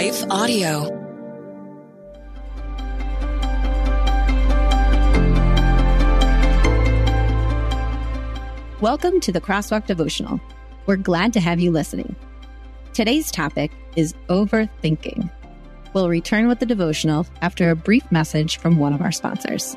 Life Audio. Welcome to the Crosswalk Devotional. We're glad to have you listening. Today's topic is overthinking. We'll return with the devotional after a brief message from one of our sponsors.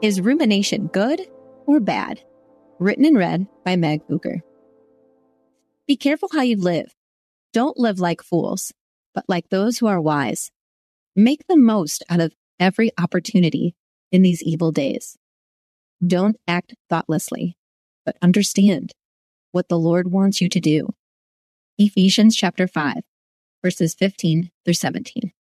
Is rumination good or bad? Written and read by Meg Bucher. Be careful how you live. Don't live like fools, but like those who are wise. Make the most out of every opportunity in these evil days. Don't act thoughtlessly, but understand what the Lord wants you to do. Ephesians chapter 5, verses 15 through 17.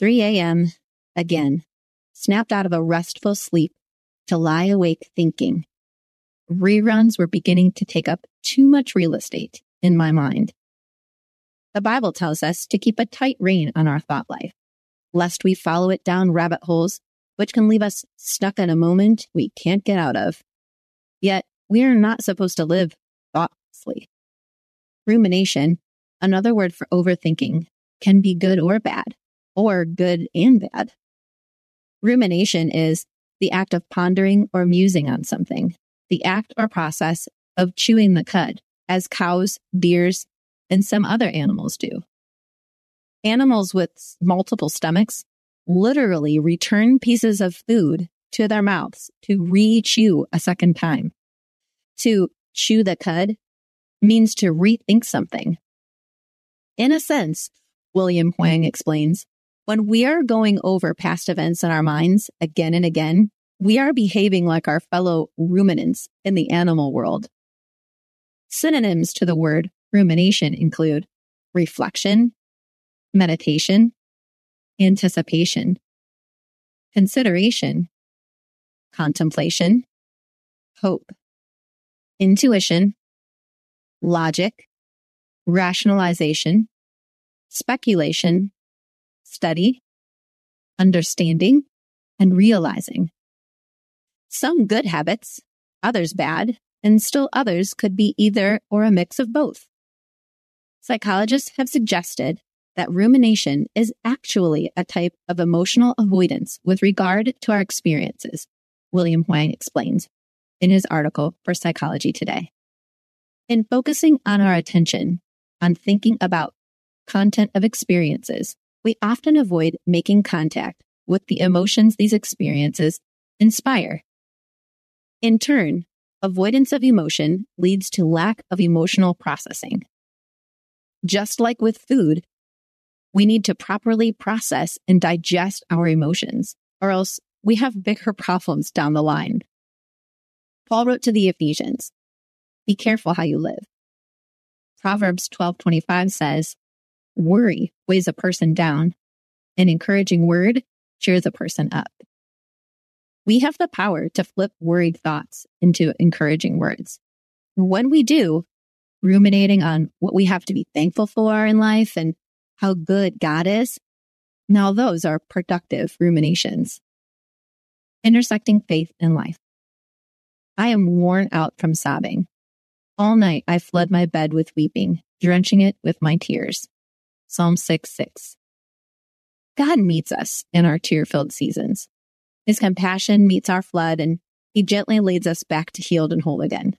3 a.m. again snapped out of a restful sleep to lie awake thinking. Reruns were beginning to take up too much real estate in my mind. The Bible tells us to keep a tight rein on our thought life, lest we follow it down rabbit holes, which can leave us stuck in a moment we can't get out of. Yet, we are not supposed to live thoughtlessly. Rumination, another word for overthinking, can be good or bad, or good and bad. Rumination is the act of pondering or musing on something, the act or process of chewing the cud, as cows, deers, and some other animals do. Animals with multiple stomachs literally return pieces of food to their mouths to re chew a second time. To chew the cud means to rethink something. In a sense, William Huang explains, when we are going over past events in our minds again and again, we are behaving like our fellow ruminants in the animal world. Synonyms to the word rumination include reflection, meditation, anticipation, consideration, contemplation, hope, intuition, logic, rationalization, speculation, study, understanding, and realizing. Some good habits, others bad, and still others could be either or a mix of both. Psychologists have suggested that rumination is actually a type of emotional avoidance with regard to our experiences, William Huang explains in his article for Psychology Today. In focusing on our attention on thinking about content of experiences, we often avoid making contact with the emotions these experiences inspire. In turn, avoidance of emotion leads to lack of emotional processing. Just like with food, we need to properly process and digest our emotions, or else we have bigger problems down the line. Paul wrote to the Ephesians, be careful how you live. Proverbs 12:25 says, Worry weighs a person down. An encouraging word cheers a person up. We have the power to flip worried thoughts into encouraging words. When we do, ruminating on what we have to be thankful for in life and how good God is, now those are productive ruminations. Intersecting faith and life. I am worn out from sobbing. All night I flood my bed with weeping, drenching it with my tears. Psalm 6 6. God meets us in our tear filled seasons. His compassion meets our flood and he gently leads us back to healed and whole again.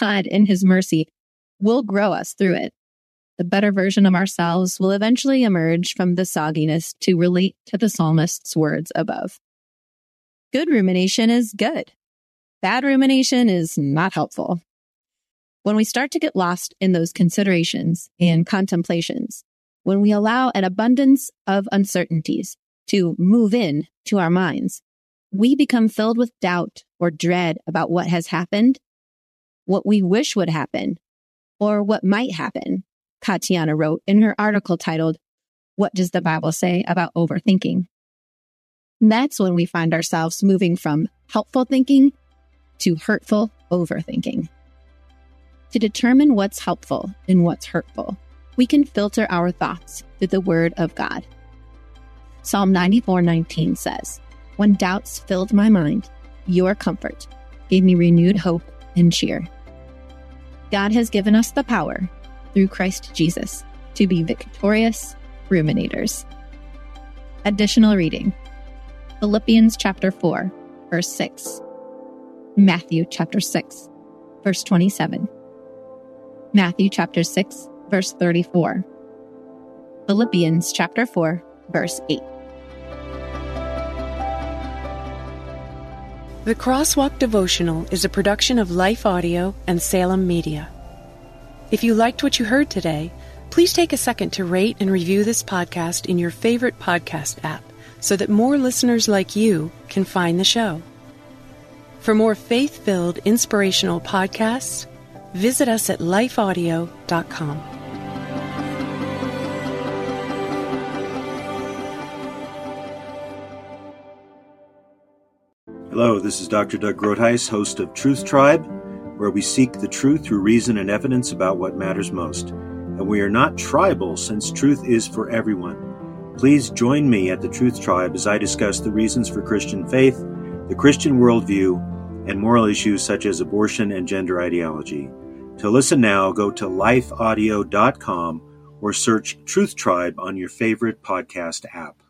God, in his mercy, will grow us through it. The better version of ourselves will eventually emerge from the sogginess to relate to the psalmist's words above. Good rumination is good. Bad rumination is not helpful. When we start to get lost in those considerations and contemplations, when we allow an abundance of uncertainties to move in to our minds, we become filled with doubt or dread about what has happened, what we wish would happen, or what might happen. Katiana wrote in her article titled, What Does the Bible Say About Overthinking? that's when we find ourselves moving from helpful thinking to hurtful overthinking. To determine what's helpful and what's hurtful, we can filter our thoughts through the Word of God. Psalm 94:19 says, "When doubts filled my mind, your comfort gave me renewed hope and cheer." God has given us the power through Christ Jesus to be victorious ruminators. Additional reading Philippians chapter 4, verse 6. Matthew chapter 6, verse 27. Matthew chapter 6, verse 34. Philippians chapter 4, verse 8. The Crosswalk Devotional is a production of Life Audio and Salem Media. If you liked what you heard today, please take a second to rate and review this podcast in your favorite podcast app so that more listeners like you can find the show. For more faith filled, inspirational podcasts, visit us at lifeaudio.com. Hello, this is Dr. Doug Groothuis, host of Truth Tribe, where we seek the truth through reason and evidence about what matters most. And we are not tribal since truth is for everyone. Please join me at the Truth Tribe as I discuss the reasons for Christian faith, the Christian worldview, and moral issues such as abortion and gender ideology. To listen now, go to lifeaudio.com or search Truth Tribe on your favorite podcast app.